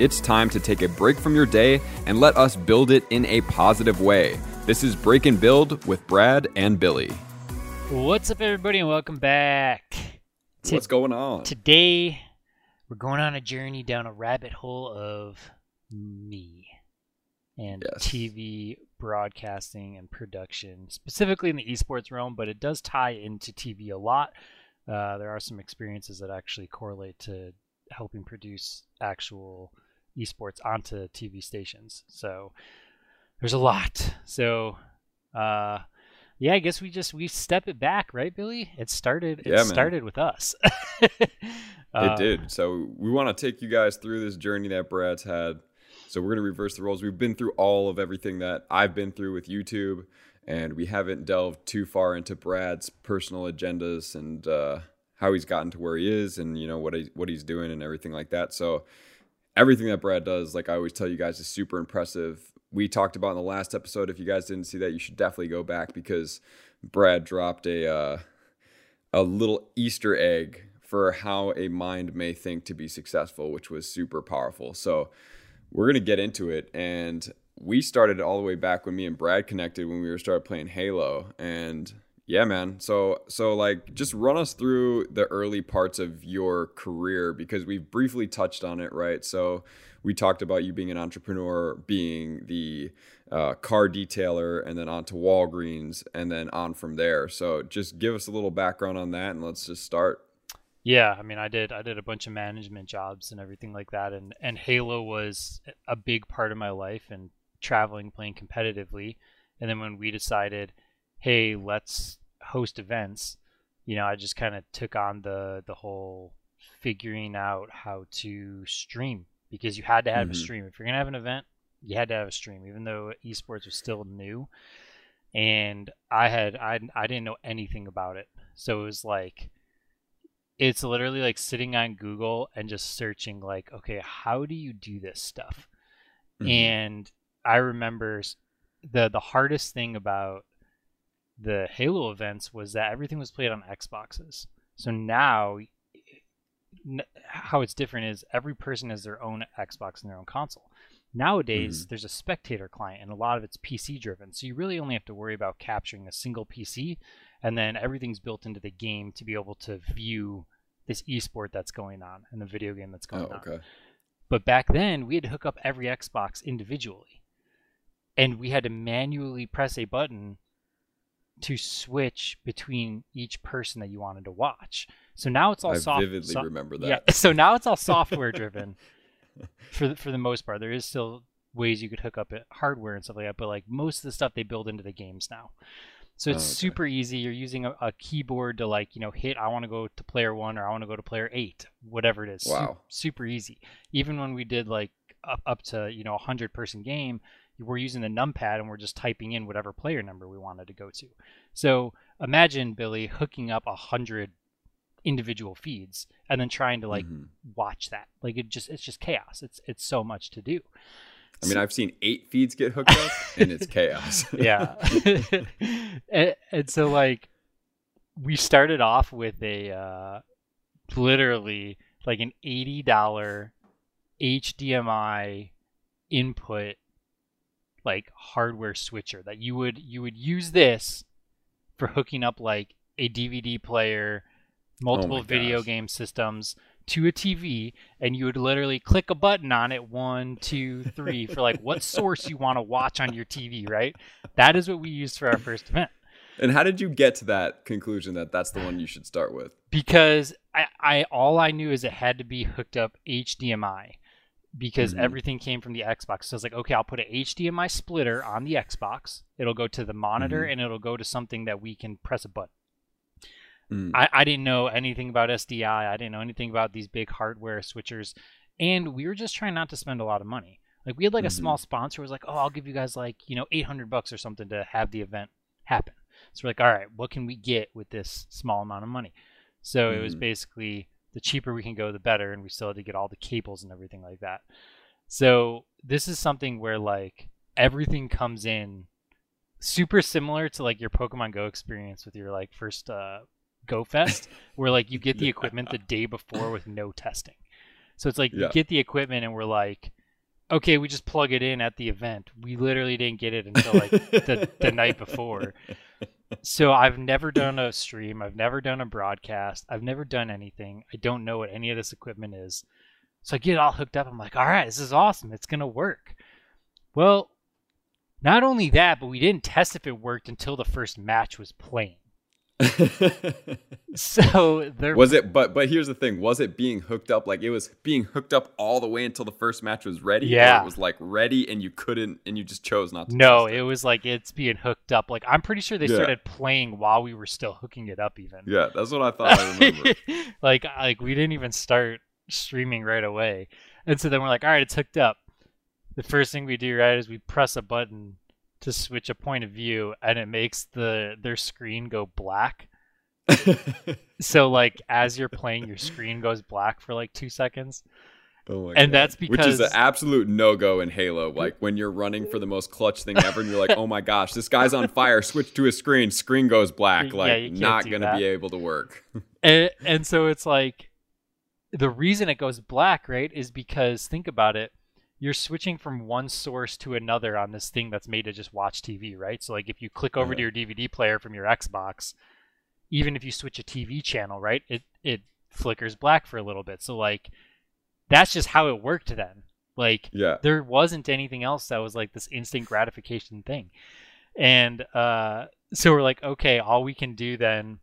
It's time to take a break from your day and let us build it in a positive way. This is Break and Build with Brad and Billy. What's up, everybody, and welcome back. To- What's going on? Today, we're going on a journey down a rabbit hole of me and yes. TV broadcasting and production, specifically in the esports realm, but it does tie into TV a lot. Uh, there are some experiences that actually correlate to helping produce actual esports onto TV stations. So there's a lot. So uh, yeah, I guess we just we step it back, right, Billy? It started. It yeah, started with us. uh, it did. So we want to take you guys through this journey that Brad's had. So we're gonna reverse the roles. We've been through all of everything that I've been through with YouTube, and we haven't delved too far into Brad's personal agendas and uh, how he's gotten to where he is, and you know what he, what he's doing and everything like that. So everything that Brad does, like I always tell you guys, is super impressive. We talked about in the last episode. If you guys didn't see that, you should definitely go back because Brad dropped a uh, a little Easter egg for how a mind may think to be successful, which was super powerful. So we're gonna get into it, and we started all the way back when me and Brad connected when we were started playing Halo, and yeah, man. So so like just run us through the early parts of your career because we've briefly touched on it, right? So we talked about you being an entrepreneur, being the uh, car detailer, and then on to Walgreens, and then on from there. So just give us a little background on that, and let's just start. Yeah, I mean, I did I did a bunch of management jobs and everything like that, and and Halo was a big part of my life, and traveling, playing competitively, and then when we decided hey, let's host events, you know, I just kind of took on the the whole figuring out how to stream because you had to have mm-hmm. a stream. If you're gonna have an event, you had to have a stream, even though esports was still new. And I had I I didn't know anything about it, so it was like it's literally like sitting on Google and just searching like, okay, how do you do this stuff? Mm-hmm. And I remember the the hardest thing about the Halo events was that everything was played on Xboxes. So now, how it's different is every person has their own Xbox and their own console. Nowadays, mm-hmm. there's a spectator client, and a lot of it's PC driven. So you really only have to worry about capturing a single PC, and then everything's built into the game to be able to view this esport that's going on and the video game that's going oh, okay. on. But back then, we had to hook up every Xbox individually, and we had to manually press a button to switch between each person that you wanted to watch. So now it's all I soft. vividly so, remember that. Yeah. So now it's all software driven. for the, for the most part, there is still ways you could hook up hardware and stuff like that, but like most of the stuff they build into the games now. So it's oh, okay. super easy. You're using a, a, keyboard to like you know hit. I want to go to player one or I want to go to player eight, whatever it is. Wow. Super, super easy. Even when we did like up up to you know a hundred person game, we're using the numpad and we're just typing in whatever player number we wanted to go to. So imagine Billy hooking up a hundred individual feeds and then trying to like mm-hmm. watch that. Like it just it's just chaos. It's it's so much to do. I mean, I've seen eight feeds get hooked up, and it's chaos. yeah, and, and, so like we started off with a uh, literally like an eighty dollar HDMI input like hardware switcher that you would you would use this for hooking up like a DVD player, multiple oh video gosh. game systems to a TV, and you would literally click a button on it one, two, three for like what source you want to watch on your TV, right? That is what we used for our first event. And how did you get to that conclusion that that's the one you should start with? Because I, I all I knew is it had to be hooked up HDMI because mm-hmm. everything came from the Xbox. So I was like, okay, I'll put an HDMI splitter on the Xbox. It'll go to the monitor mm-hmm. and it'll go to something that we can press a button. Mm. I, I didn't know anything about SDI. I didn't know anything about these big hardware switchers. And we were just trying not to spend a lot of money. Like we had like mm-hmm. a small sponsor was like, oh, I'll give you guys like, you know, 800 bucks or something to have the event happen. So we're like, all right, what can we get with this small amount of money? So it was mm-hmm. basically the cheaper we can go, the better. And we still had to get all the cables and everything like that. So this is something where like everything comes in super similar to like your Pokemon Go experience with your like first uh, Go Fest, where like you get the equipment the day before with no testing. So it's like yeah. you get the equipment and we're like, okay, we just plug it in at the event. We literally didn't get it until like the, the night before. So I've never done a stream. I've never done a broadcast. I've never done anything. I don't know what any of this equipment is. So I get all hooked up. I'm like, all right, this is awesome. It's going to work. Well, not only that, but we didn't test if it worked until the first match was playing. so there was it but but here's the thing. Was it being hooked up? Like it was being hooked up all the way until the first match was ready yeah. it was like ready and you couldn't and you just chose not to no it. it. was like it's being hooked up. Like i'm pretty sure they yeah. started playing while we were still hooking it up even. Yeah that's what i thought i remember like like we didn't even start streaming right away. And so then we're like all right it's hooked up. The first thing we do right is we press a button to switch a point of view and it makes the their screen go black. so like as you're playing your screen goes black for like 2 seconds. Oh and God. that's because which is an absolute no go in Halo. Like when you're running for the most clutch thing ever, and you're like, "Oh my gosh, this guy's on fire!" Switch to a screen, screen goes black. Like yeah, not gonna that. be able to work. and, and so it's like the reason it goes black, right, is because think about it you're switching from one source to another on this thing that's made to just watch TV, right? So like if you click over to your DVD player from your Xbox, even if you switch a TV channel, right? It it flickers black for a little bit. So like that's just how it worked then. Like yeah. there wasn't anything else that was like this instant gratification thing. And uh so we're like, okay, all we can do then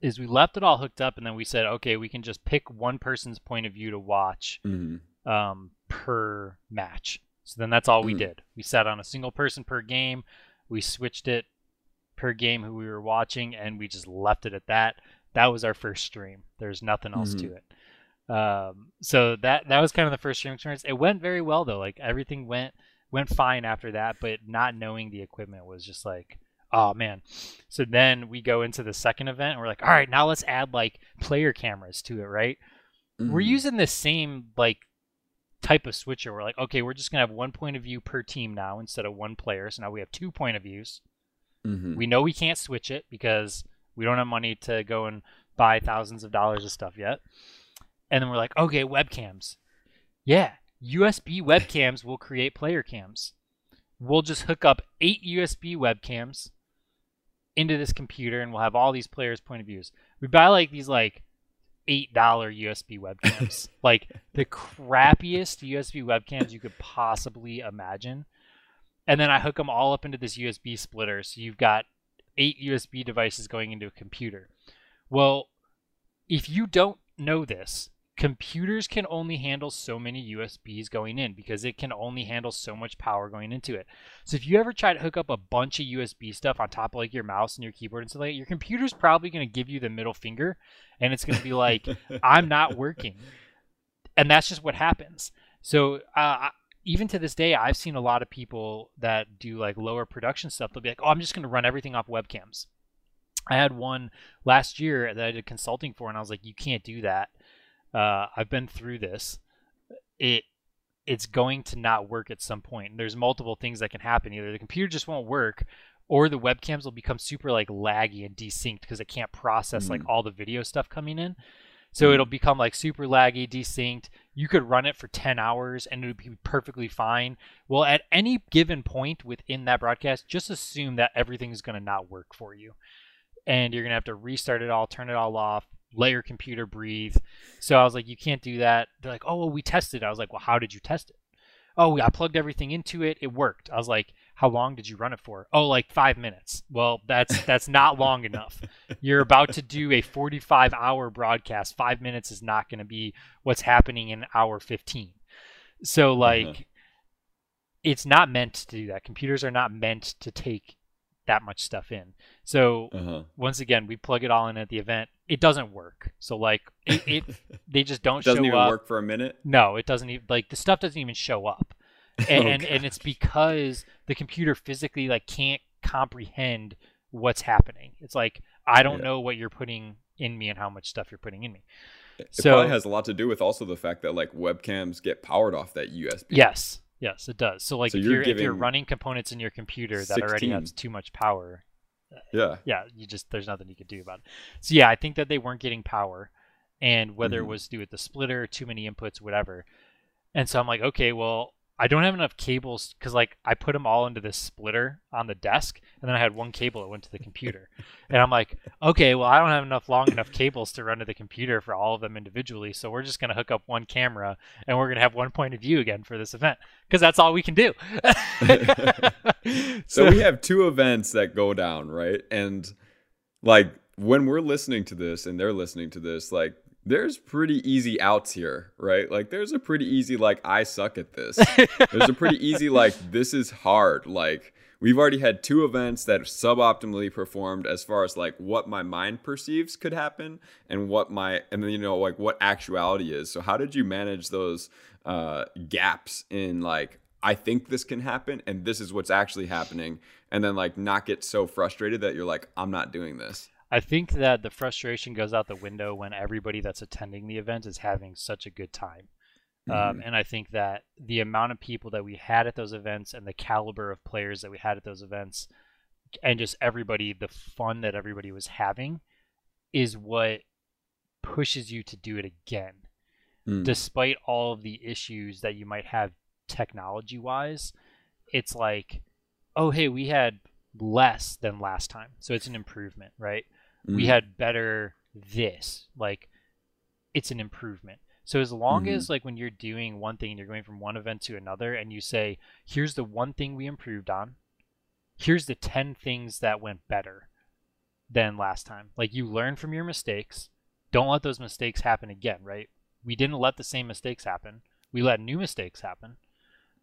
is we left it all hooked up and then we said, okay, we can just pick one person's point of view to watch. Mm-hmm um, per match. So then that's all we mm. did. We sat on a single person per game. We switched it per game who we were watching, and we just left it at that. That was our first stream. There's nothing else mm-hmm. to it. Um, so that that was kind of the first stream experience. It went very well though. Like everything went went fine after that, but not knowing the equipment was just like, oh man. So then we go into the second event and we're like, all right, now let's add like player cameras to it, right? Mm-hmm. We're using the same like type of switcher. We're like, okay, we're just gonna have one point of view per team now instead of one player. So now we have two point of views. Mm-hmm. We know we can't switch it because we don't have money to go and buy thousands of dollars of stuff yet. And then we're like, okay, webcams. Yeah, USB webcams will create player cams. We'll just hook up eight USB webcams into this computer and we'll have all these players' point of views. We buy like these like eight dollar USB webcams, like the crappiest USB webcams you could possibly imagine. And then I hook them all up into this USB splitter, so you've got eight USB devices going into a computer. Well, if you don't know this, computers can only handle so many USBs going in because it can only handle so much power going into it. So if you ever try to hook up a bunch of USB stuff on top of like your mouse and your keyboard and stuff like that, your computer's probably going to give you the middle finger and it's going to be like, I'm not working. And that's just what happens. So uh, even to this day, I've seen a lot of people that do like lower production stuff. They'll be like, oh, I'm just going to run everything off webcams. I had one last year that I did consulting for, and I was like, you can't do that uh, I've been through this. It it's going to not work at some point. And there's multiple things that can happen. Either the computer just won't work, or the webcams will become super like laggy and desynced because it can't process mm like all the video stuff coming in. So mm it'll become like super laggy, desynced. You could run it for 10 hours and it would be perfectly fine. Well, at any given point within that broadcast, just assume that everything's going to not work for you. And you're going to have to restart it all, turn it all off, let your computer breathe. So I was like, you can't do that. They're like, oh, well, we tested. I was like, well, how did you test it? Oh, I plugged everything into it. It worked. I was like, how long did you run it for? Oh, like five minutes. Well, that's that's not long enough. You're about to do a 45 hour broadcast. Five minutes is not going to be what's happening in hour 15. So uh-huh. like, uh-huh. it's not meant to do that. Computers are not meant to take that much stuff in. So uh-huh. once again, we plug it all in at the event. It doesn't work. So like it, it they just don't show up. doesn't even up. work for a minute. No, it doesn't even like the stuff doesn't even show up. And, oh, and, and it's because the computer physically like can't comprehend what's happening. It's like I don't yeah. know what you're putting in me and how much stuff you're putting in me. It so, probably has a lot to do with also the fact that like webcams get powered off that USB. Yes, Yes, it does. So like so if you're, you're if you're running components in your computer that 16. already has too much power, yeah, yeah, you just there's nothing you could do about it. So yeah, I think that they weren't getting power, and whether mm-hmm. it was to with the splitter, too many inputs, whatever. And so I'm like, okay, well, I don't have enough cables because like I put them all into this splitter on the desk, and then I had one cable that went to the computer, and I'm like, okay, well I don't have enough long enough cables to run to the computer for all of them individually, so we're just gonna hook up one camera and we're gonna have one point of view again for this event because that's all we can do. so, so we have two events that go down, right? And like when we're listening to this and they're listening to this, like there's pretty easy outs here, right? Like there's a pretty easy like I suck at this. there's a pretty easy like this is hard. Like we've already had two events that have suboptimally performed as far as like what my mind perceives could happen and what my and then you know like what actuality is. So how did you manage those uh gaps in like I think this can happen and this is what's actually happening and then like not get so frustrated that you're like I'm not doing this. I think that the frustration goes out the window when everybody that's attending the event is having such a good time. Um, mm-hmm. Um, and I think that the amount of people that we had at those events and the caliber of players that we had at those events and just everybody, the fun that everybody was having is what pushes you to do it again. Mm. Despite all of the issues that you might have technology wise, it's like, oh, hey, we had less than last time. So it's an improvement, right? Mm We had better this. Like it's an improvement. So as long mm-hmm. as like when you're doing one thing, you're going from one event to another, and you say, "Here's the one thing we improved on. Here's the ten things that went better than last time." Like you learn from your mistakes. Don't let those mistakes happen again. Right? We didn't let the same mistakes happen. We let new mistakes happen.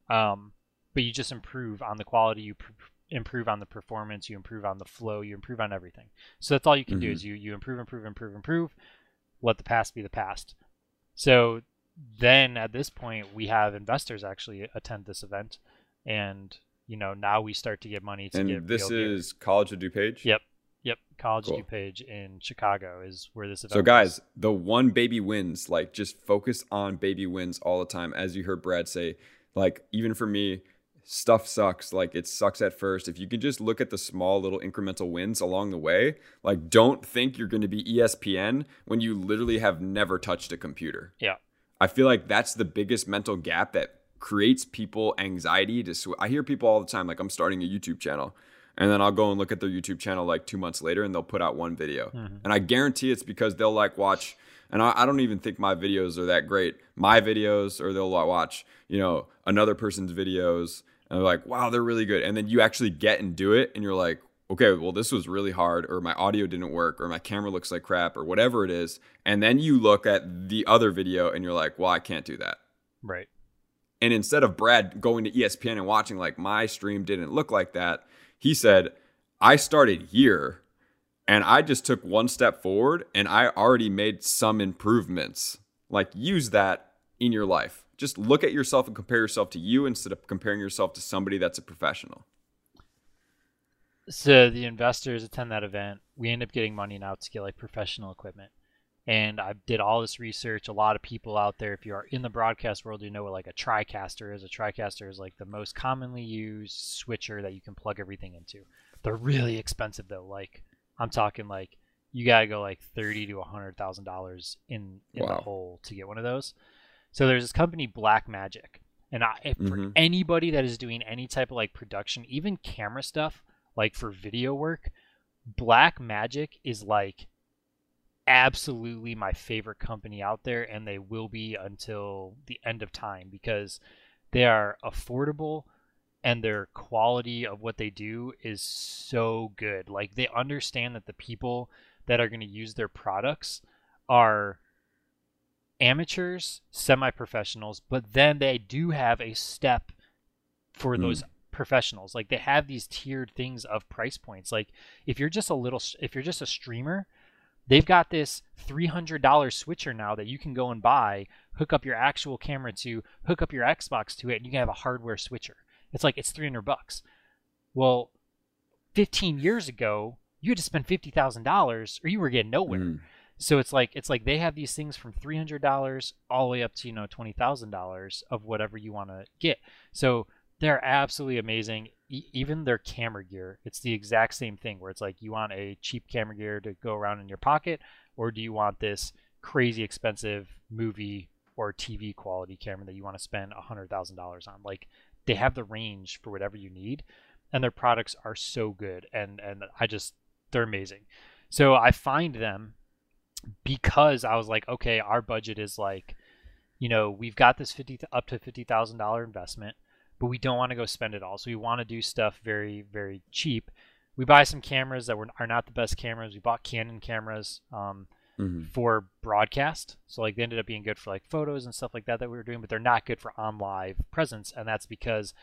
Um, but you just improve on the quality you pr- improve on the performance, you improve on the flow, you improve on everything. So that's all you can mm-hmm. do is you you improve, improve, improve, improve. Let the past be the past. So then at this point we have investors actually attend this event and you know now we start to get money to and get this is gear. college of DuPage yep yep college cool. of DuPage in chicago is where this event so guys the one baby wins like just focus on baby wins all the time as you heard brad say like even for me stuff sucks. Like it sucks at first. If you can just look at the small little incremental wins along the way, like don't think you're going to be ESPN when you literally have never touched a computer. Yeah. I feel like that's the biggest mental gap that creates people anxiety to sw- I hear people all the time like I'm starting a YouTube channel and then I'll go and look at their YouTube channel like 2 months later and they'll put out one video. Mm-hmm. And I guarantee it's because they'll like watch and I, I, don't even think my videos are that great. My videos, or they'll watch, you know, another person's videos, and they're like, wow, they're really good. And then you actually get and do it, and you're like, okay, well, this was really hard, or my audio didn't work, or my camera looks like crap, or whatever it is. And then you look at the other video and you're like, well, I can't do that. Right. And instead of Brad going to ESPN and watching, like, my stream didn't look like that, he said, I started here and I just took one step forward and I already made some improvements. Like, use that in your life just look at yourself and compare yourself to you instead of comparing yourself to somebody that's a professional. So the investors attend that event. We end up getting money now to get like professional equipment. And I did all this research. A lot of people out there, if you are in the broadcast world, you know what like a TriCaster is. A TriCaster is like the most commonly used switcher that you can plug everything into. They're really expensive though. Like I'm talking like you gotta go like thirty to a hundred thousand dollars in in wow. the hole to get one of those. So there's this company Blackmagic, and I, mm-hmm. for anybody that is doing any type of like production, even camera stuff, like for video work, Blackmagic is like absolutely my favorite company out there, and they will be until the end of time because they are affordable and their quality of what they do is so good. Like they understand that the people that are going to use their products are amateurs, semi professionals, but then they do have a step for mm. those professionals. Like they have these tiered things of price points. Like if you're just a little, if you're just a streamer, they've got this $300 switcher now that you can go and buy, hook up your actual camera to, hook up your Xbox to it, and you can have a hardware switcher. It's like it's 300 bucks. Well, 15 years ago, you had to spend $50,000 or you were getting nowhere. Mm. So it's like it's like they have these things from three hundred dollars all the way up to you know twenty thousand dollars of whatever you want to get. So they're absolutely amazing. E- even their camera gear, it's the exact same thing where it's like you want a cheap camera gear to go around in your pocket, or do you want this crazy expensive movie or TV quality camera that you want to spend hundred thousand dollars on. Like they have the range for whatever you need, and their products are so good, and and I just they're amazing. So I find them because I was like, okay, our budget is like, you know, we've got this fifty up to fifty thousand dollar investment, but we don't want to go spend it all. So we want to do stuff very very cheap. We buy some cameras that were, are not the best cameras. We bought Canon cameras. Um, mm-hmm. for broadcast. So like they ended up being good for like photos and stuff like that that we were doing, but they're not good for on live presence, and that's because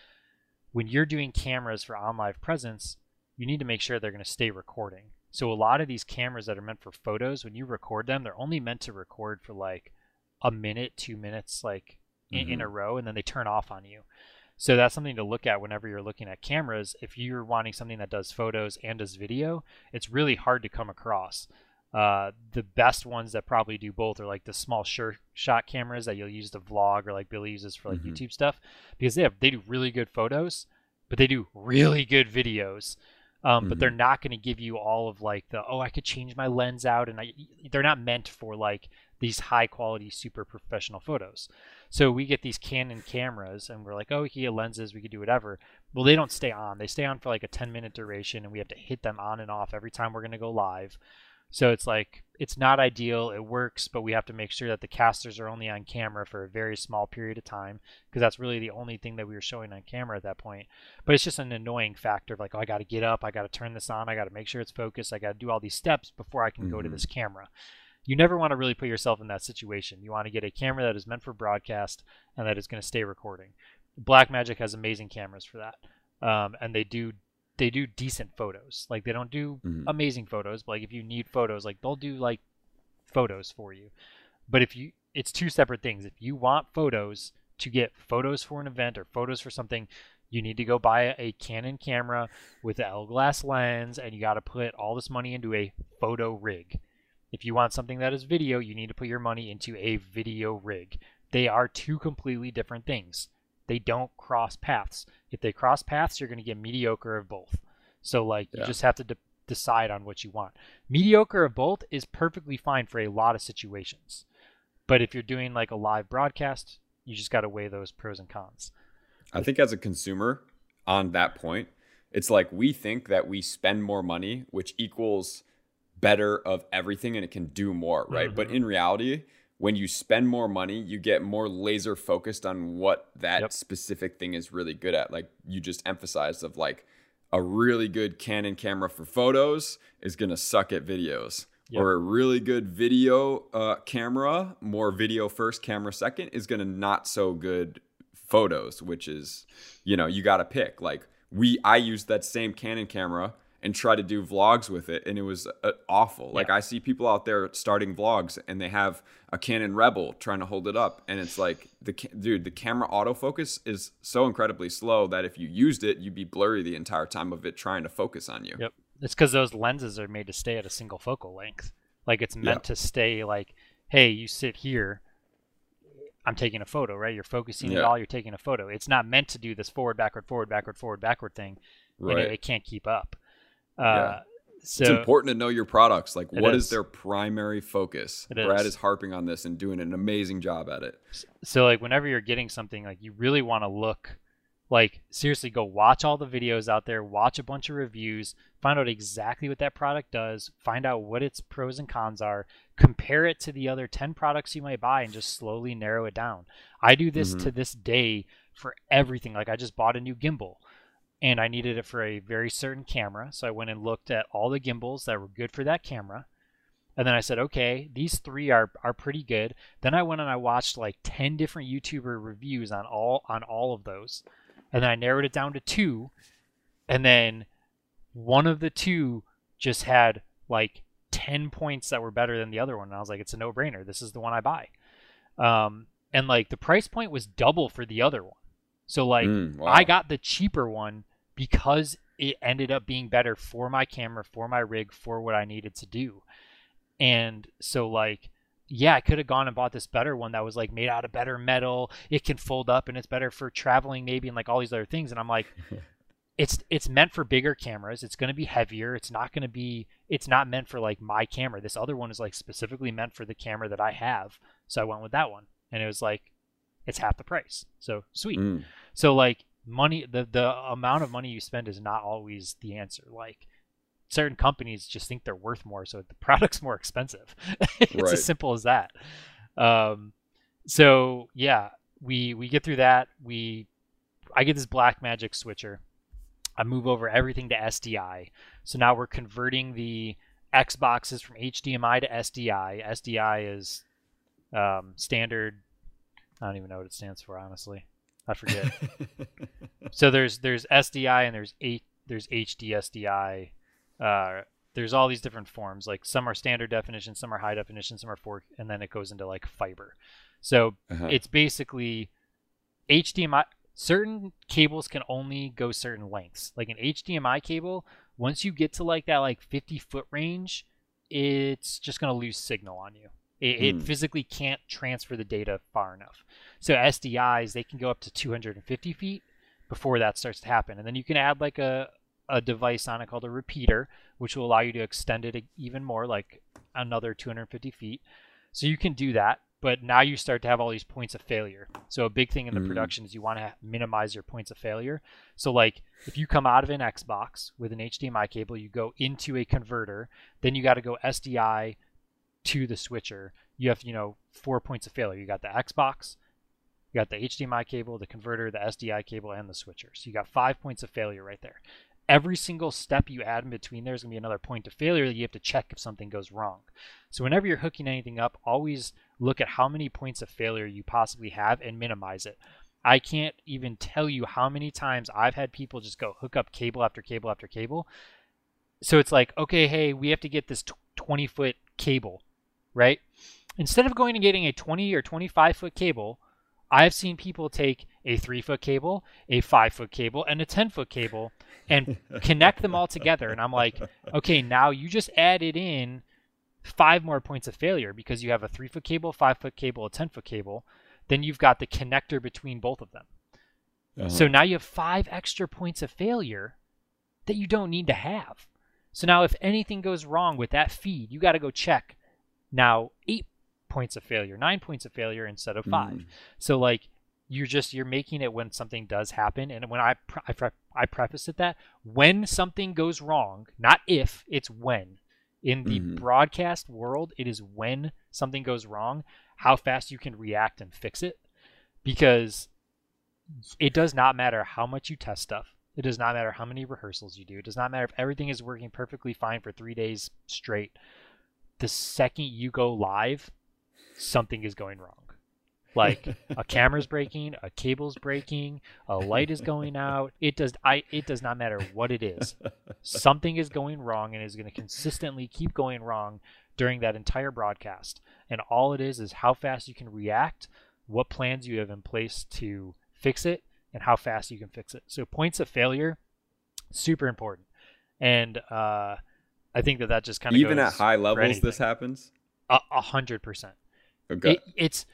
when you're doing cameras for on live presence, you need to make sure they're going to stay recording. So a lot of these cameras that are meant for photos, when you record them, they're only meant to record for like a minute, two minutes, like in, mm-hmm. in a row, and then they turn off on you. So that's something to look at whenever you're looking at cameras. If you're wanting something that does photos and does video, it's really hard to come across. Uh, the best ones that probably do both are like the small sure shot cameras that you'll use to vlog or like Billy uses for like mm-hmm. YouTube stuff because they have they do really good photos, but they do really good videos. Um, mm-hmm. But they're mm-hmm. not going to give you all of like the oh I could change my lens out and I they're not meant for like these high quality super professional photos. So we get these Canon cameras and we're like oh we can get lenses we could do whatever. Well they don't stay on they stay on for like a 10 minute duration and we have to hit them on and off every time we're going to go live. So it's like it's not ideal. It works, but we have to make sure that the casters are only on camera for a very small period of time because that's really the only thing that we were showing on camera at that point. But it's just an annoying factor of like, oh, I got to get up, I got to turn this on, I got to make sure it's focused, I got to do all these steps before I can mm-hmm. go to mm-hmm. this camera. You never want to really put yourself in that situation. You want to get a camera that is meant for broadcast and that is going to stay recording. Blackmagic has amazing cameras for that. Um, and they do they do decent photos. Like they don't do mm-hmm. amazing photos, but like if you need photos, like they'll do like photos for you. But if you it's two separate things. If you want photos to get photos for an event or photos for something, you need to go buy a Canon camera with an L glass lens and you got to put all this money into a photo rig. If you want something that is video, you need to put your money into a video rig. They are two completely different things. They don't cross paths. If they cross paths, you're going to get mediocre of both. So like yeah. you just have to de- decide on what you want. Mediocre of both is perfectly fine for a lot of situations. But if you're doing like a live broadcast, you just got to weigh those pros and cons. I think as a consumer on that point, it's like we think that we spend more money, which equals better of everything and it can do more, right? Mm-hmm. But in reality, when you spend more money, you get more laser focused on what that yep. specific thing is really good at. Like you just emphasized of like a really good Canon camera for photos is going to suck at videos. Yep. Or a really good video uh, camera, more video first, camera second, is going to not so good photos, which is, you know, you got to pick. Like we, I used that same Canon camera and try to do vlogs with it and it was uh, awful like i see people out there starting vlogs and they have a canon rebel trying to hold it up and it's like the dude the camera autofocus is so incredibly slow that if you used it you'd be blurry the entire time of it trying to focus on you yep it's because those lenses are made to stay at a single focal length like it's meant to stay like hey you sit here I'm taking a photo, right? You're focusing yeah. it all. You're taking a photo. It's not meant to do this forward, backward, forward, backward, forward, backward thing. Right. It, it, can't keep up. Uh, yeah. So, it's important to know your products. Like, what is. is. their primary focus? It Brad is. is harping on this and doing an amazing job at it. So, like, whenever you're getting something, like, you really want to look, like, seriously, go watch all the videos out there, watch a bunch of reviews, find out exactly what that product does, find out what its pros and cons are, compare it to the other 10 products you might buy, and just slowly narrow it down. I do this mm-hmm. to this day for everything. Like, I just bought a new gimbal and I needed it for a very certain camera. So I went and looked at all the gimbals that were good for that camera. And then I said, okay, these three are, are pretty good. Then I went and I watched like 10 different YouTuber reviews on all on all of those. And then I narrowed it down to two. And then one of the two just had like 10 points that were better than the other one. And I was like, it's a no brainer. This is the one I buy. Um, and like the price point was double for the other one. So like mm, wow. I got the cheaper one because it ended up being better for my camera, for my rig, for what I needed to do. And so like yeah, I could have gone and bought this better one that was like made out of better metal. It can fold up and it's better for traveling maybe and like all these other things and I'm like it's it's meant for bigger cameras. It's going to be heavier. It's not going to be it's not meant for like my camera. This other one is like specifically meant for the camera that I have. So I went with that one. And it was like it's half the price. So sweet. Mm. So like money the the amount of money you spend is not always the answer. Like certain companies just think they're worth more so the product's more expensive. it's right. as simple as that. Um so yeah, we we get through that. We I get this Blackmagic switcher I move over everything to SDI. So now we're converting the Xboxes from HDMI to SDI. SDI is um, standard. I don't even know what it stands for, honestly. I forget. so there's there's SDI and there's eight there's HD SDI. Uh, there's all these different forms. Like some are standard definition, some are high definition, some are four, and then it goes into like fiber. So uh-huh. it's basically HDMI certain cables can only go certain lengths. Like an HDMI cable, once you get to like that like 50 foot range, it's just going to lose signal on you. It, it, hmm. physically can't transfer the data far enough. So SDIs, they can go up to 250 feet before that starts to happen. And then you can add like a, a device on it called a repeater, which will allow you to extend it even more, like another 250 feet. So you can do that but now you start to have all these points of failure. So a big thing in the mm. production is you want to minimize your points of failure. So like if you come out of an Xbox with an HDMI cable, you go into a converter, then you got to go SDI to the switcher. You have you know four points of failure. You got the Xbox, you got the HDMI cable, the converter, the SDI cable, and the switcher. So you got five points of failure right there. Every single step you add in between there is going to be another point of failure that you have to check if something goes wrong. So whenever you're hooking anything up, always look at how many points of failure you possibly have and minimize it. I can't even tell you how many times I've had people just go hook up cable after cable after cable. So it's like, okay, hey, we have to get this 20 foot cable, right? Instead of going and getting a 20 or 25 foot cable, I've seen people take a three foot cable, a five foot cable, and a 10 foot cable and connect them all together. And I'm like, okay, now you just added in five more points of failure because you have a three foot cable, five foot cable, a 10 foot cable. Then you've got the connector between both of them. Uh-huh. So now you have five extra points of failure that you don't need to have. So now if anything goes wrong with that feed, you got to go check now eight points of failure, nine points of failure instead of five. Mm. So like you're just you're making it when something does happen and when I I, pre- I preface it that when something goes wrong, not if, it's when in the mm-hmm. broadcast world, it is when something goes wrong, how fast you can react and fix it. Because it does not matter how much you test stuff. It does not matter how many rehearsals you do. It does not matter if everything is working perfectly fine for three days straight. The second you go live, something is going wrong. Like a camera's breaking, a cable's breaking, a light is going out. It does I it does not matter what it is. Something is going wrong and is going to consistently keep going wrong during that entire broadcast. And all it is is how fast you can react, what plans you have in place to fix it, and how fast you can fix it. So points of failure, super important. And uh, I think that that just kind of even at high levels this happens. A hundred percent. Okay. It, it's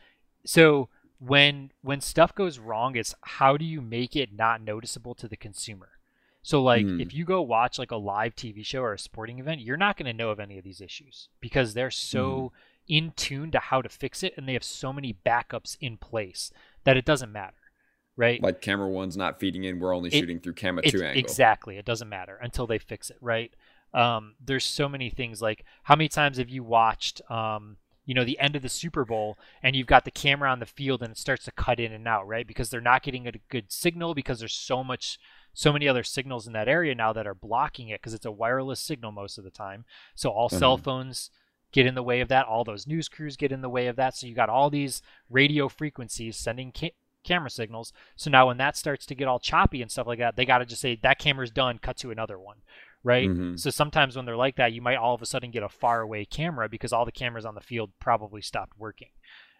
so when when stuff goes wrong it's how do you make it not noticeable to the consumer so like mm. if you go watch like a live tv show or a sporting event you're not going to know of any of these issues because they're so mm. in tune to how to fix it and they have so many backups in place that it doesn't matter right like camera one's not feeding in we're only it, shooting through camera two angle exactly it doesn't matter until they fix it right um, there's so many things like how many times have you watched um, you know the end of the Super Bowl and you've got the camera on the field and it starts to cut in and out, right? Because they're not getting a good signal because there's so much so many other signals in that area now that are blocking it because it's a wireless signal most of the time. So all mm-hmm. cell phones get in the way of that, all those news crews get in the way of that. So you got all these radio frequencies sending ca- camera signals. So now when that starts to get all choppy and stuff like that, they got to just say that camera's done, cut to another one, right? Mm-hmm. So sometimes when they're like that, you might all of a sudden get a far away camera because all the cameras on the field probably stopped working.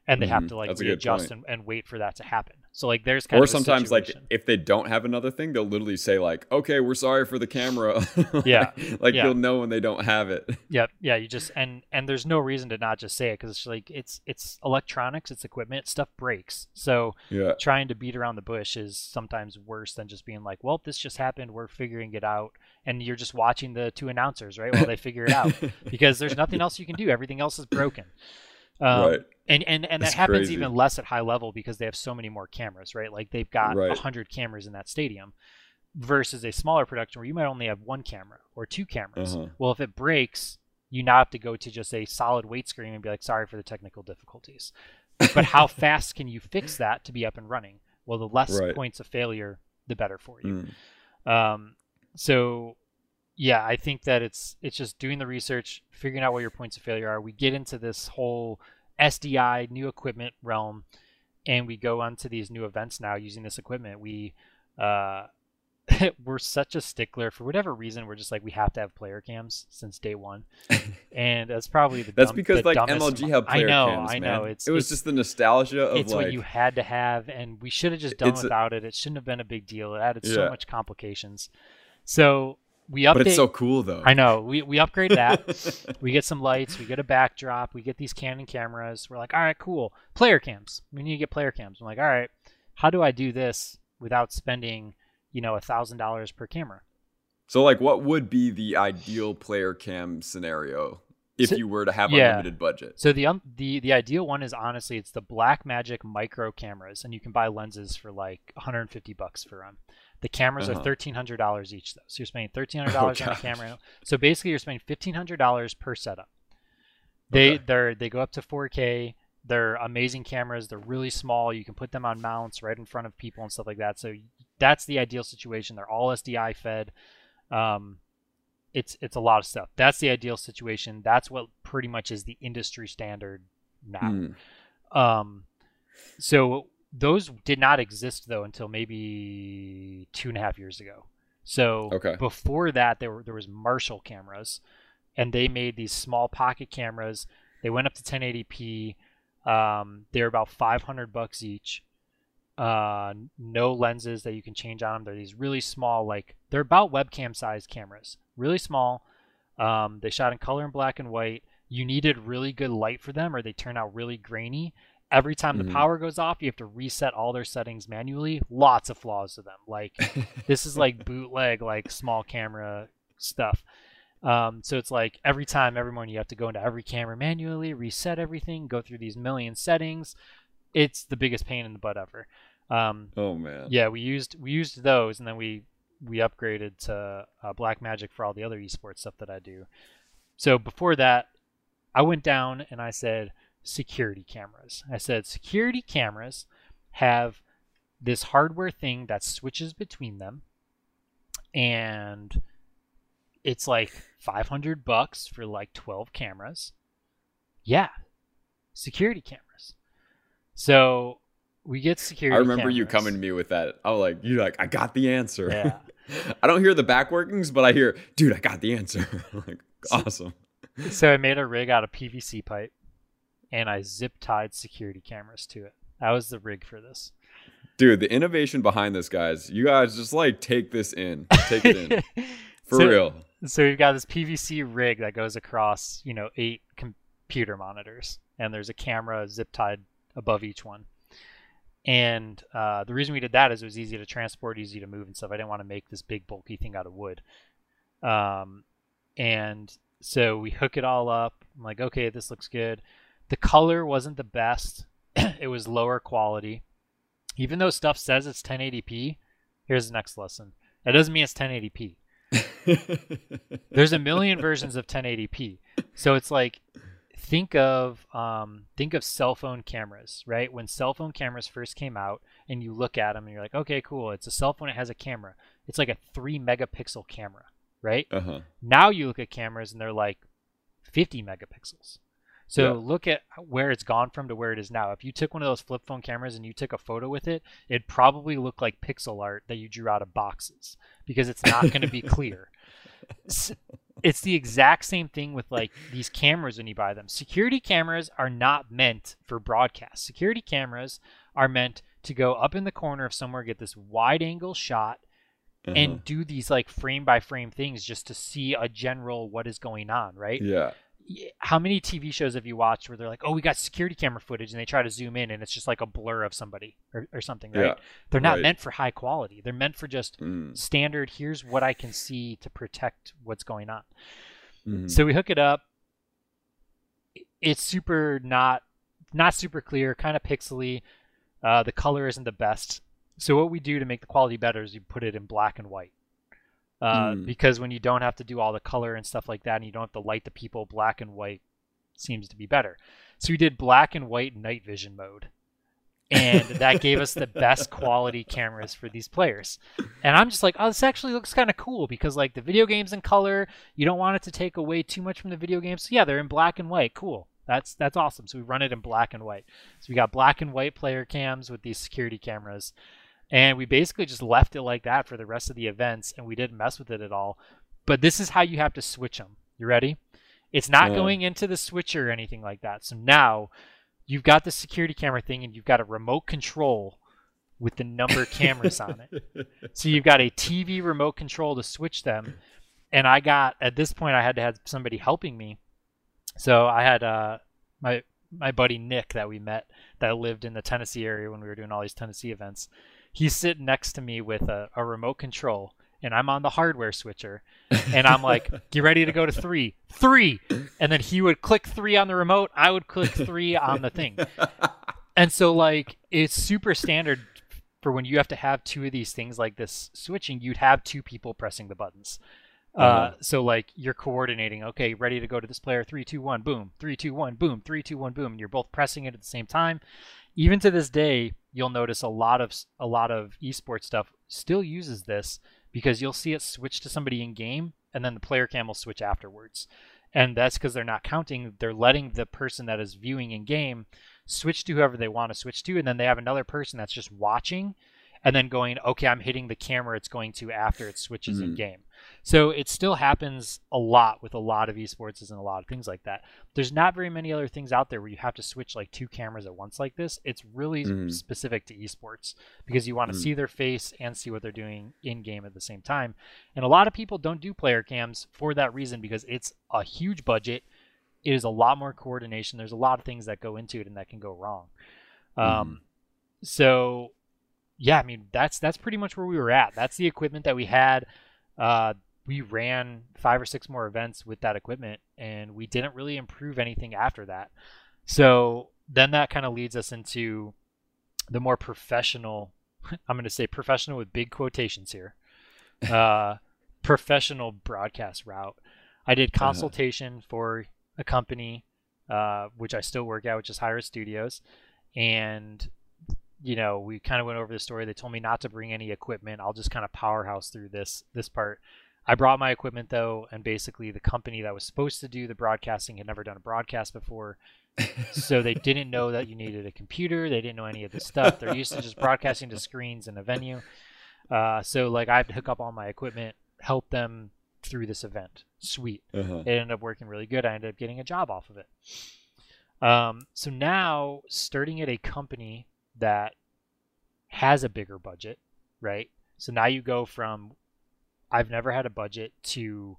and they mm-hmm. have to like readjust and, and, wait for that to happen. So like there's kind or of sometimes like if they don't have another thing, they'll literally say like, "Okay, we're sorry for the camera." yeah, like yeah. you'll know when they don't have it. Yep, yeah. You just and and there's no reason to not just say it because it's like it's it's electronics, it's equipment, stuff breaks. So yeah, trying to beat around the bush is sometimes worse than just being like, "Well, this just happened. We're figuring it out," and you're just watching the two announcers right while they figure it out because there's nothing else you can do. Everything else is broken. Um, right. And and and that happens crazy. even less at high level because they have so many more cameras, right? Like they've got a right. hundred cameras in that stadium, versus a smaller production where you might only have one camera or two cameras. Uh-huh. Well, if it breaks, you now have to go to just a solid weight screen and be like, sorry for the technical difficulties. but how fast can you fix that to be up and running? Well, the less right. points of failure, the better for you. Mm. Um, so yeah, I think that it's it's just doing the research, figuring out what your points of failure are. We get into this whole SDI new equipment realm, and we go onto these new events now using this equipment. We uh, we're such a stickler for whatever reason. We're just like we have to have player cams since day one, and that's probably the that's dumb, because like dumbest, MLG have player I know, cams. I know. Man. It's it was it's, just the nostalgia of it's like what you had to have, and we should have just done without a, it. It shouldn't have been a big deal. It added yeah. so much complications. So we update. But it's so cool though. I know. We we upgrade that. we get some lights. We get a backdrop. We get these Canon cameras. We're like, all right, cool. Player cams. We need to get player cams. I'm like, all right, how do I do this without spending, you know, a thousand dollars per camera? So like, what would be the ideal player cam scenario? If so, you were to have yeah. unlimited budget, so the um, the the ideal one is honestly it's the Blackmagic micro cameras, and you can buy lenses for like 150 bucks for them. The cameras uh-huh. are thirteen hundred dollars each, though. So you're spending thirteen hundred dollars oh, on a camera. So basically, you're spending fifteen hundred dollars per setup. They okay. they they go up to 4K. They're amazing cameras. They're really small. You can put them on mounts right in front of people and stuff like that. So that's the ideal situation. They're all SDI fed. Um, it's it's a lot of stuff. That's the ideal situation. That's what pretty much is the industry standard now. Mm. Um, so those did not exist though until maybe two and a half years ago. So okay. before that, there were there was Marshall cameras, and they made these small pocket cameras. They went up to 1080p. Um, they're about 500 bucks each. Uh, no lenses that you can change on them. They're these really small, like they're about webcam size cameras, really small. Um, they shot in color and black and white. You needed really good light for them, or they turn out really grainy every time mm-hmm. the power goes off you have to reset all their settings manually. Lots of flaws to them. Like this is like bootleg like small camera stuff. Um, so it's like every time every morning you have to go into every camera manually reset everything go through these million settings. It's the biggest pain in the butt ever. Um, oh man. yeah we used we used those and then we we upgraded to uh, Blackmagic for all the other esports stuff that i do. So before that i went down and i said security cameras. I said security cameras have this hardware thing that switches between them and it's like 500 bucks for like 12 cameras. Yeah. Security cameras. So we get security I remember cameras. you coming to me with that. I was like, you're like, I got the answer. Yeah. I don't hear the back workings, but I hear, dude, I got the answer. like, awesome. So I made a rig out of PVC pipe and I zip tied security cameras to it. That was the rig for this. Dude, the innovation behind this, guys. You guys just like take this in. Take it in. For so, real. So we've got this PVC rig that goes across, you know, eight computer monitors, and there's a camera zip tied above each one. And uh, the reason we did that is it was easy to transport, easy to move and stuff. I didn't want to make this big bulky thing out of wood. Um, and so we hook it all up. I'm like, okay, this looks good. The color wasn't the best. it was lower quality. Even though stuff says it's 1080p, here's the next lesson. That doesn't mean it's 1080p. There's a million versions of 1080p. So it's like think of um, think of cell phone cameras, right? When cell phone cameras first came out, and you look at them and you're like, okay, cool, it's a cell phone. It has a camera. It's like a three megapixel camera, right? Uh-huh. Now you look at cameras and they're like 50 megapixels. So yeah. look at where it's gone from to where it is now. If you took one of those flip phone cameras and you took a photo with it, it'd probably look like pixel art that you drew out of boxes because it's not going to be clear. it's the exact same thing with like these cameras when you buy them. Security cameras are not meant for broadcast. Security cameras are meant to go up in the corner of somewhere, get this wide angle shot, uh-huh. and do these like frame by frame things just to see a general what is going on, right? Yeah how many TV shows have you watched where they're like, "Oh, we got security camera footage," and they try to zoom in, and it's just like a blur of somebody or, or something, right? Yeah, they're not right. meant for high quality. They're meant for just mm. standard. Here's what I can see to protect what's going on. Mm-hmm. So we hook it up. It's super not not super clear, kind of pixely. Uh, the color isn't the best. So what we do to make the quality better is we put it in black and white uh, mm. because when you don't have to do all the color and stuff like that, and you don't have to light the people, black and white seems to be better. So we did black and white night vision mode, and that gave us the best quality cameras for these players. And I'm just like, oh, this actually looks kind of cool because like the video games in color, you don't want it to take away too much from the video games. So yeah, they're in black and white. Cool. That's that's awesome. So we run it in black and white. So we got black and white player cams with these security cameras. And we basically just left it like that for the rest of the events and we didn't mess with it at all. But this is how you have to switch them. You ready? It's not yeah. going into the switcher or anything like that. So now you've got the security camera thing and you've got a remote control with the number cameras on it. So you've got a TV remote control to switch them. And I got at this point I had to have somebody helping me. So I had uh, my my buddy Nick that we met that lived in the Tennessee area when we were doing all these Tennessee events he's sitting next to me with a, a remote control and I'm on the hardware switcher and I'm like, get ready to go to three, three. And then he would click three on the remote. I would click three on the thing. And so like it's super standard for when you have to have two of these things like this switching, you'd have two people pressing the buttons. Uh, uh-huh. so like you're coordinating, okay, ready to go to this player, three, two, one, boom, three, two, one, boom, three, two, one, boom. And you're both pressing it at the same time. Even to this day, you'll notice a lot of a lot of esports stuff still uses this because you'll see it switch to somebody in game and then the player cam will switch afterwards. And that's because they're not counting, they're letting the person that is viewing in game switch to whoever they want to switch to, and then they have another person that's just watching and then going, okay, I'm hitting the camera it's going to after it switches mm-hmm. in game. So it still happens a lot with a lot of esports and a lot of things like that. There's not very many other things out there where you have to switch like two cameras at once like this. It's really mm-hmm. specific to esports because you want to mm-hmm. see their face and see what they're doing in game at the same time. And a lot of people don't do player cams for that reason because it's a huge budget. It is a lot more coordination. There's a lot of things that go into it and that can go wrong. Um, mm-hmm. so yeah, I mean that's that's pretty much where we were at. That's the equipment that we had. Uh, we ran five or six more events with that equipment, and we didn't really improve anything after that. So then that kind of leads us into the more professional. I'm going to say professional with big quotations here. Uh, professional broadcast route. I did uh-huh. consultation uh-huh. for a company, uh, which I still work at, which is Hi-Rez Studios, and you know, we kind of went over the story. They told me not to bring any equipment. I'll just kind of powerhouse through this this part. I brought my equipment though, and basically the company that was supposed to do the broadcasting had never done a broadcast before. so they didn't know that you needed a computer. They didn't know any of this stuff. They're used to just broadcasting to screens in a venue. Uh, so like I have to hook up all my equipment, help them through this event. Sweet. Uh-huh. It ended up working really good. I ended up getting a job off of it. Um, so now starting at a company that has a bigger budget, right? So now you go from I've never had a budget to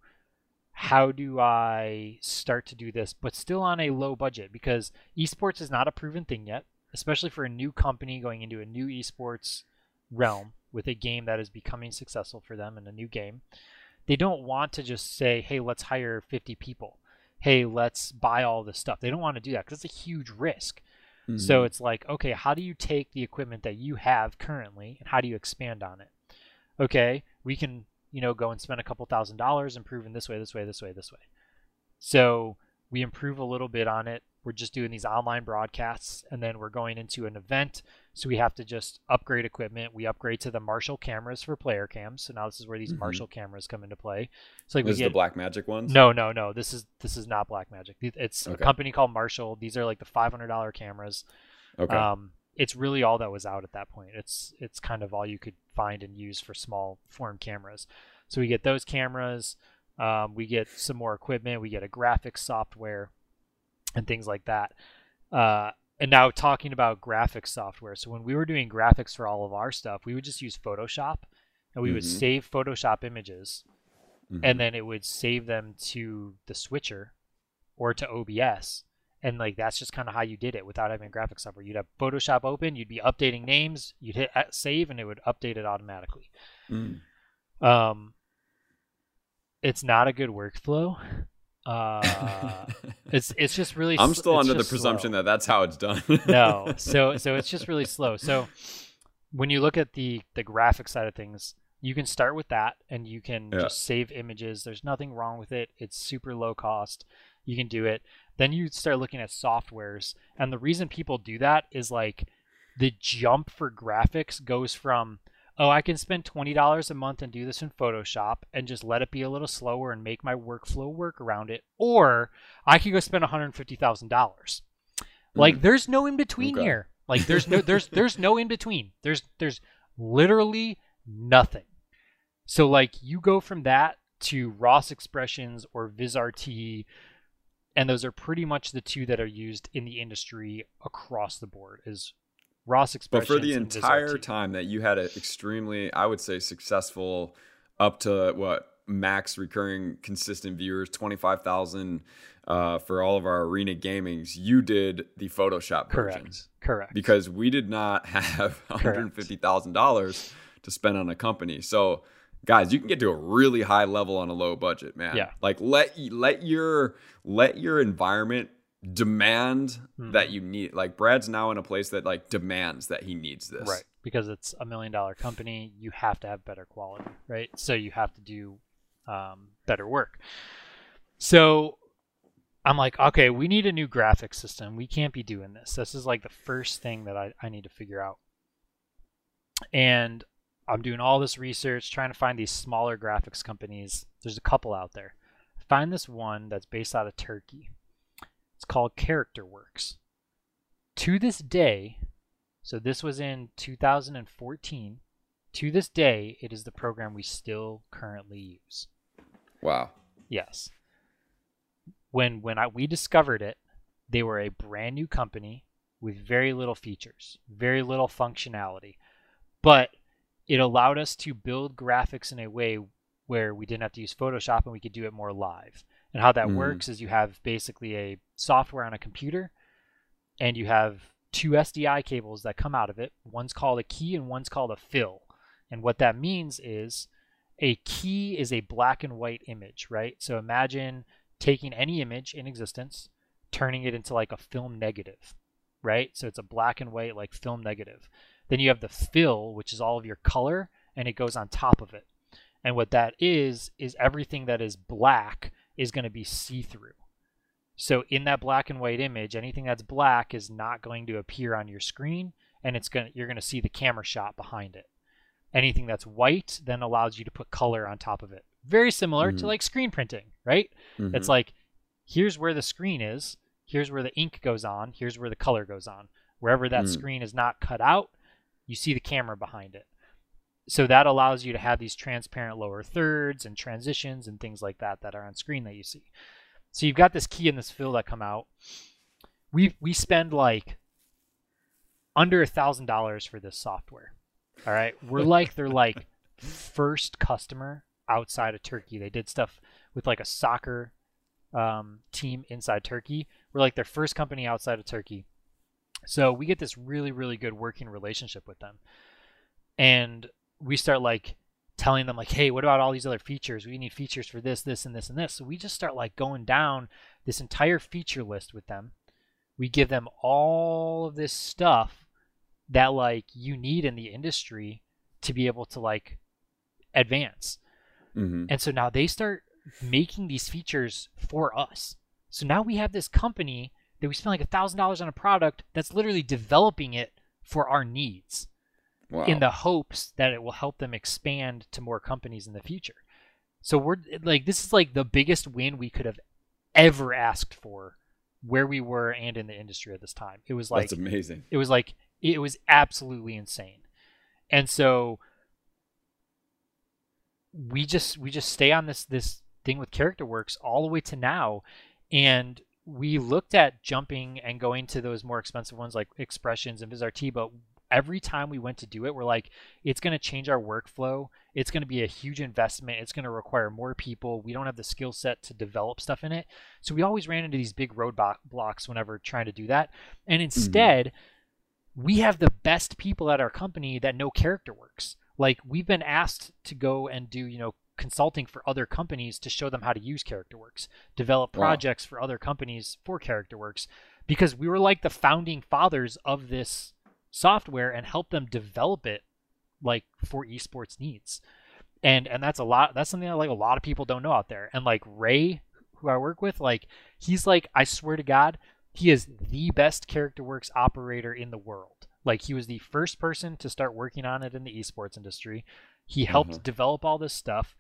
how do I start to do this, but still on a low budget because esports is not a proven thing yet, especially for a new company going into a new esports realm with a game that is becoming successful for them in a new game. They don't want to just say, hey, let's hire 50 people. Hey, let's buy all this stuff. They don't want to do that because it's a huge risk. Mm-hmm. So it's like, okay, how do you take the equipment that you have currently and how do you expand on it? Okay, we can, you know, go and spend a couple thousand dollars improving this way, this way, this way, this way. So we improve a little bit on it we're just doing these online broadcasts and then we're going into an event. So we have to just upgrade equipment. We upgrade to the marshall cameras for player cams. So now this is where these mm-hmm. marshall cameras come into play. So like this we get, the Blackmagic ones? No no no. This is this is not Blackmagic. It's okay. a company called marshall. These are like the $500 cameras. Okay. Um it's really all that was out at that point. It's it's kind of all you could find and use for small form cameras. So we get those cameras. Um, we get some more equipment. We get a graphics software and things like that. Uh, and now talking about graphics software. So when we were doing graphics for all of our stuff, we would just use Photoshop and we mm-hmm. would save Photoshop images mm-hmm. and then it would save them to the switcher or to OBS. And like that's just kind of how you did it without having graphics software. You'd have Photoshop open, you'd be updating names, you'd hit save, and it would update it automatically. Mm. Um, it's not a good workflow. Uh, it's it's just really. I'm still under the presumption slow. that that's how it's done. no, so so it's just really slow. So when you look at the the graphic side of things, you can start with that, and you can yeah. just save images. There's nothing wrong with it. It's super low cost. You can do it. Then you start looking at softwares, and the reason people do that is like the jump for graphics goes from oh, I can spend $20 a month and do this in Photoshop and just let it be a little slower and make my workflow work around it. Or I could go spend $150,000. Mm. Like there's no in between okay. here. Like there's no there's there's no in between. There's there's literally nothing. So like you go from that to Ross expressions or VizRT and those are pretty much the two that are used in the industry across the board is Ross expressions. But for the entire time that you had an extremely, I would say, successful, up to what max recurring consistent viewers, twenty five thousand uh, for all of our arena gamings, you did the Photoshop Correct. versions. Correct. Because we did not have one hundred fifty thousand dollars to spend on a company, so guys you can get to a really high level on a low budget man yeah like let let your let your environment demand that you need like brad's now in a place that like demands that he needs this. Right because it's a million dollar company you have to have better quality right? So you have to do um, better work. So i'm like okay we need a new graphic system. We can't be doing this. This is like the first thing that i, I need to figure out. And i'm doing all this research trying to find these smaller graphics companies. There's a couple out there. Find this one that's based out of turkey called CharacterWorks. To this day, so this was in 2014, to this day, it is the program we still currently use. Wow. Yes. When when I, we discovered it, they were a brand new company with very little features, very little functionality, but it allowed us to build graphics in a way where we didn't have to use Photoshop and we could do it more live. And how that mm. works is you have basically a software on a computer and you have two SDI cables that come out of it. One's called a key and one's called a fill. And what that means is a key is a black and white image, right? So imagine taking any image in existence, turning it into like a film negative, right? So it's a black and white like film negative. Then you have the fill, which is all of your color, and it goes on top of it. And what that is is everything that is black is going to be see-through. So in that black and white image, anything that's black is not going to appear on your screen and it's going to, you're going to see the camera shot behind it. Anything that's white then allows you to put color on top of it. Very similar mm-hmm. to like screen printing, right? Mm-hmm. It's like here's where the screen is, here's where the ink goes on, here's where the color goes on. Wherever that mm. screen is not cut out, you see the camera behind it so that allows you to have these transparent lower thirds and transitions and things like that that are on screen that you see. So you've got this key and this fill that come out. We we spend like under a thousand dollars for this software. All right, we're like they're like first customer outside of Turkey. They did stuff with like a soccer um, team inside Turkey. We're like their first company outside of Turkey. So we get this really really good working relationship with them, and we start like telling them like hey what about all these other features? We need features for this this and this and this. So we just start like going down this entire feature list with them. We give them all of this stuff that like you need in the industry to be able to like advance. Mm-hmm. and so now they start making these features for us. So now we have this company that we spend like a thousand dollars on a product that's literally developing it for our needs wow. in the hopes that it will help them expand to more companies in the future. So we're like this is like the biggest win we could have ever asked for where we were and in the industry at this time. It was like That's amazing. It was like it was absolutely insane. And so we just we just stay on this this thing with CharacterWorks all the way to now and we looked at jumping and going to those more expensive ones like expressions and VizRT, but every time we went to do it, we're like, it's going to change our workflow. It's going to be a huge investment. It's going to require more people. We don't have the skill set to develop stuff in it. So we always ran into these big roadblocks whenever trying to do that. And mm-hmm. instead, mm-hmm. we have the best people at our company that know CharacterWorks. Like we've been asked to go and do, you know, consulting for other companies to show them how to use CharacterWorks, develop projects wow. for other companies for CharacterWorks, because we were like the founding fathers of this software and help them develop it like for esports needs. And and that's a lot that's something that like a lot of people don't know out there. And like Ray, who I work with, like he's like, I swear to God, he is the best CharacterWorks operator in the world. Like he was the first person to start working on it in the esports industry. He helped mm-hmm. develop all this stuff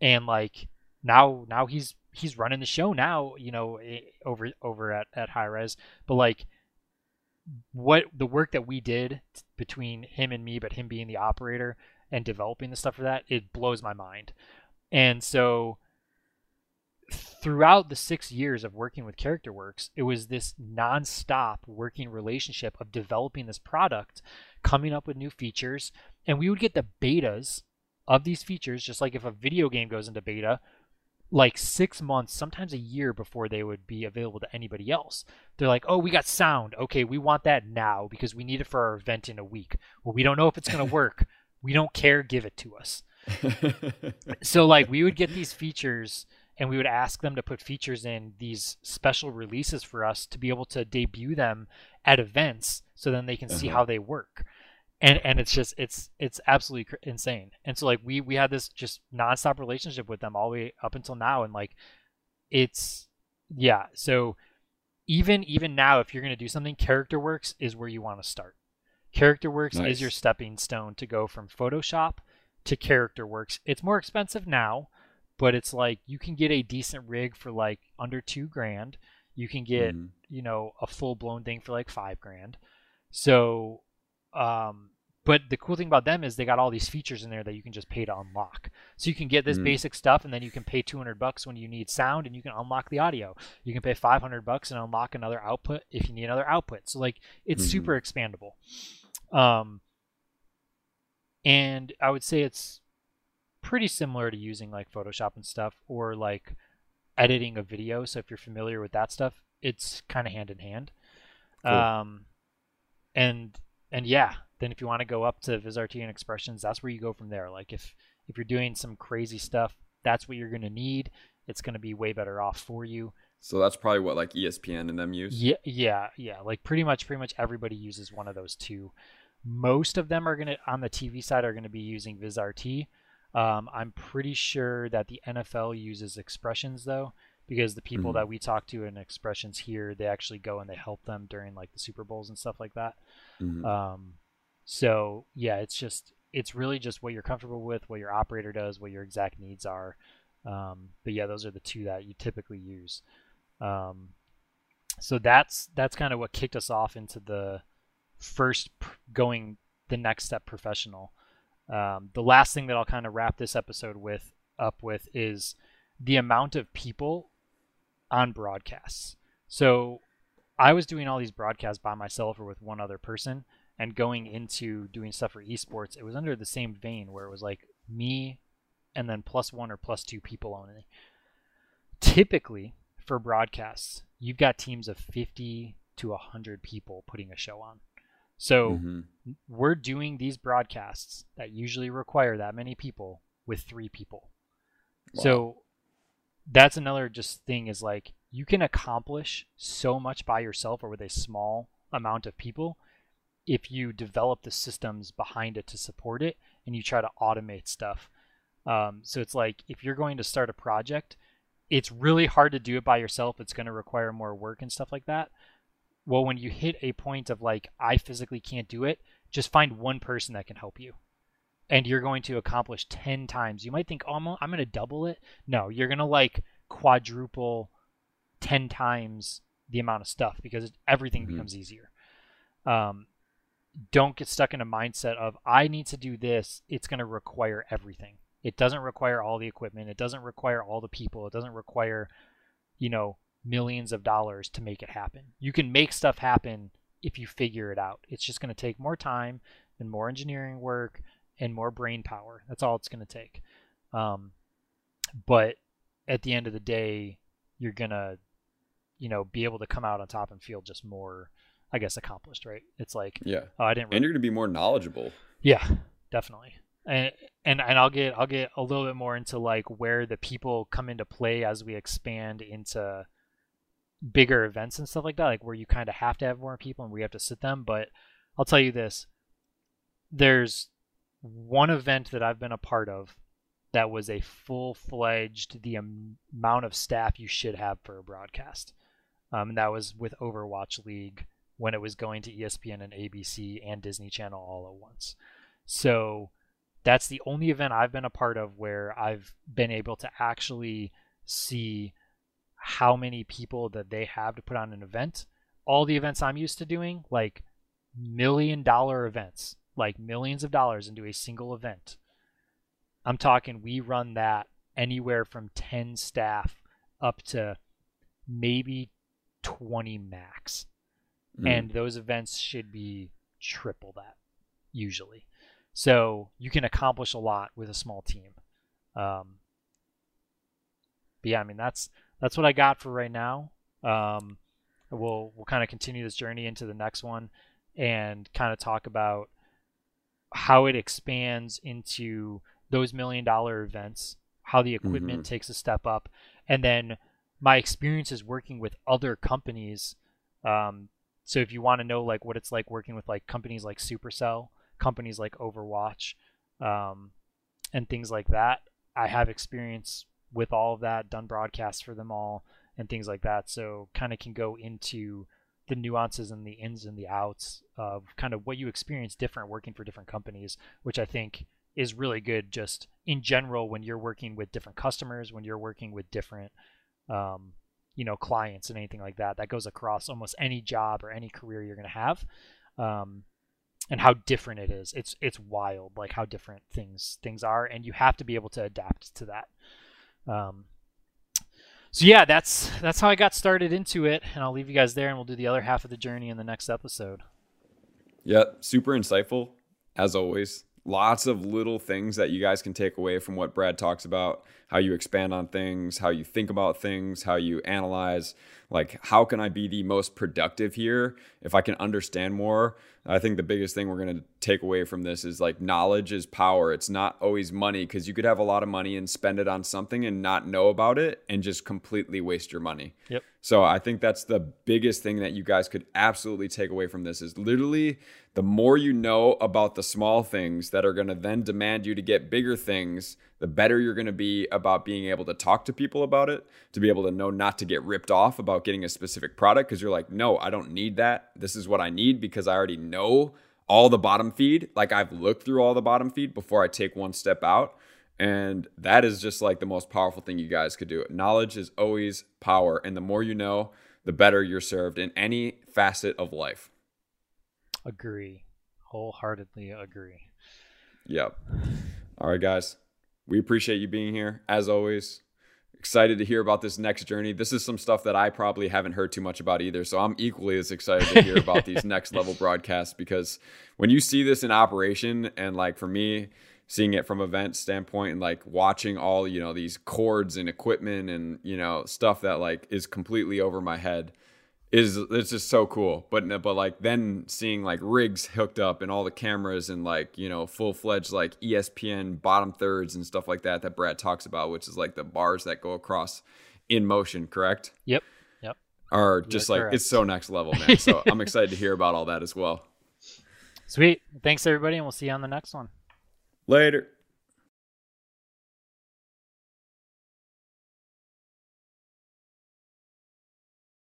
and like now now he's he's running the show now you know over over at at Hi-Rez but like what the work that we did between him and me but him being the operator and developing the stuff for that it blows my mind. And so throughout the six years of working with CharacterWorks it was this nonstop working relationship of developing this product coming up with new features and we would get the betas of these features, just like if a video game goes into beta, like six months, sometimes a year before they would be available to anybody else. They're like, oh, we got sound. Okay, we want that now because we need it for our event in a week. Well, we don't know if it's going to work. we don't care. Give it to us. so, like, we would get these features and we would ask them to put features in these special releases for us to be able to debut them at events so then they can uh-huh. see how they work and and it's just it's it's absolutely cr- insane. And so like we we had this just nonstop relationship with them all the way up until now and like it's yeah. So even even now if you're going to do something CharacterWorks is where you want to start. CharacterWorks nice. is your stepping stone to go from photoshop to CharacterWorks. It's more expensive now but it's like you can get a decent rig for like under two grand. You can get mm-hmm. you know a full blown thing for like five grand. So um but the cool thing about them is they got all these features in there that you can just pay to unlock. So you can get this mm. basic stuff, and then you can pay 200 bucks when you need sound, and you can unlock the audio. You can pay 500 bucks and unlock another output if you need another output. So like it's mm-hmm. super expandable. Um, and I would say it's pretty similar to using like Photoshop and stuff, or like editing a video. So if you're familiar with that stuff, it's kind of hand in hand. Cool. Um, and and yeah, then if you want to go up to VizRT and expressions, that's where you go from there. Like if if you're doing some crazy stuff, that's what you're going to need. It's going to be way better off for you. So that's probably what like ESPN and them use. Yeah, yeah, yeah. Like pretty much, pretty much everybody uses one of those two. Most of them are gonna on the TV side are going to be using VizRT. Um, I'm pretty sure that the NFL uses expressions though, because the people mm-hmm. that we talk to in expressions here, they actually go and they help them during like the Super Bowls and stuff like that. Mm-hmm. Um, so yeah, it's just it's really just what you're comfortable with, what your operator does, what your exact needs are. Um, but yeah, those are the two that you typically use. Um, so that's that's kind of what kicked us off into the first going the next step professional. Um, the last thing that I'll kind of wrap this episode with up with is the amount of people on broadcasts. So I was doing all these broadcasts by myself or with one other person, and going into doing stuff for esports, it was under the same vein where it was like me and then plus one or plus two people only. Typically, for broadcasts, you've got teams of 50 to 100 people putting a show on. So mm-hmm. we're doing these broadcasts that usually require that many people with three people. Wow. So that's another just thing is like you can accomplish so much by yourself or with a small amount of people if you develop the systems behind it to support it and you try to automate stuff. Um, so it's like if you're going to start a project, it's really hard to do it by yourself. It's going to require more work and stuff like that. Well, when you hit a point of like, I physically can't do it, just find one person that can help you. And you're going to accomplish 10 times. You might think, oh, I'm, I'm going to double it. No, you're going to like quadruple 10 times the amount of stuff because everything mm-hmm. becomes easier. Um, don't get stuck in a mindset of I need to do this. It's going to require everything. It doesn't require all the equipment. It doesn't require all the people. It doesn't require, you know, millions of dollars to make it happen. You can make stuff happen if you figure it out. It's just going to take more time and more engineering work and more brain power. That's all it's going to take. Um, but at the end of the day, you're going to, you know, be able to come out on top and feel just more, I guess, accomplished, right? It's like, yeah, oh, I didn't. Really... And you're going to be more knowledgeable. Yeah, definitely. And, and and I'll get I'll get a little bit more into like where the people come into play as we expand into bigger events and stuff like that, like where you kind of have to have more people and you have to sit them. But I'll tell you this: there's one event that I've been a part of that was a full fledged the amount of staff you should have for a broadcast, um, and that was with Overwatch League when it was going to ESPN and ABC and Disney Channel all at once. So that's the only event I've been a part of where I've been able to actually see how many people that they have to put on an event. All the events I'm used to doing, like million dollar events, like millions of dollars into a single event. I'm talking we run that anywhere from 10 staff up to maybe 20 max. Mm. And those events should be triple that usually. So you can accomplish a lot with a small team. Um, but yeah, I mean that's that's what I got for right now. Um, we'll we'll kind of continue this journey into the next one and kind of talk about how it expands into those million dollar events, how the equipment mm-hmm. takes a step up, and then my experiences working with other companies. Um, so if you want to know like what it's like working with like companies like Supercell, companies like Overwatch, um, and things like that, I have experience with all of that, done broadcasts for them all and things like that. So kind of can go into the nuances and the ins and the outs of kind of what you experience different working for different companies, which I think is really good just in general when you're working with different customers, when you're working with different um, you know clients and anything like that. That goes across almost any job or any career you're going to have. Um, and how different it is. It's it's wild like how different things things are and you have to be able to adapt to that. Um, so yeah, that's that's how I got started into it, and I'll leave you guys there, and we'll do the other half of the journey in the next episode. Yeah, super insightful as always. Lots of little things that you guys can take away from what Brad talks about, how you expand on things, how you think about things, how you analyze, like how can I be the most productive here? If I can understand more I think the biggest thing we're going to take away from this is like knowledge is power. It's not always money because you could have a lot of money and spend it on something and not know about it and just completely waste your money. Yep. So I think that's the biggest thing that you guys could absolutely take away from this is literally the more you know about the small things that are going to then demand you to get bigger things, the better you're going to be about being able to talk to people about it, to be able to know not to get ripped off about getting a specific product because you're like, no, I don't need that. This is what I need because I already know all the bottom feed. Like I've looked through all the bottom feed before I take one step out. And that is just like the most powerful thing you guys could do. Knowledge is always power. And the more you know, the better you're served in any facet of life. Agree. Wholeheartedly agree. Yep. All right, guys. We appreciate you being here. As always, excited to hear about this next journey. This is some stuff that I probably haven't heard too much about either. So I'm equally as excited to hear about these next level broadcasts because when you see this in operation, and like for me, seeing it from event standpoint and like watching all you know these cords and equipment and you know stuff that like is completely over my head is it's just so cool. But but like then seeing like rigs hooked up and all the cameras and like you know full fledged like ESPN bottom thirds and stuff like that that Brad talks about, which is like the bars that go across in motion. Correct? Yep. Yep. Are just like correct. it's so next level, man. So I'm excited to hear about all that as well. Sweet. Thanks everybody, and we'll see you on the next one. Later.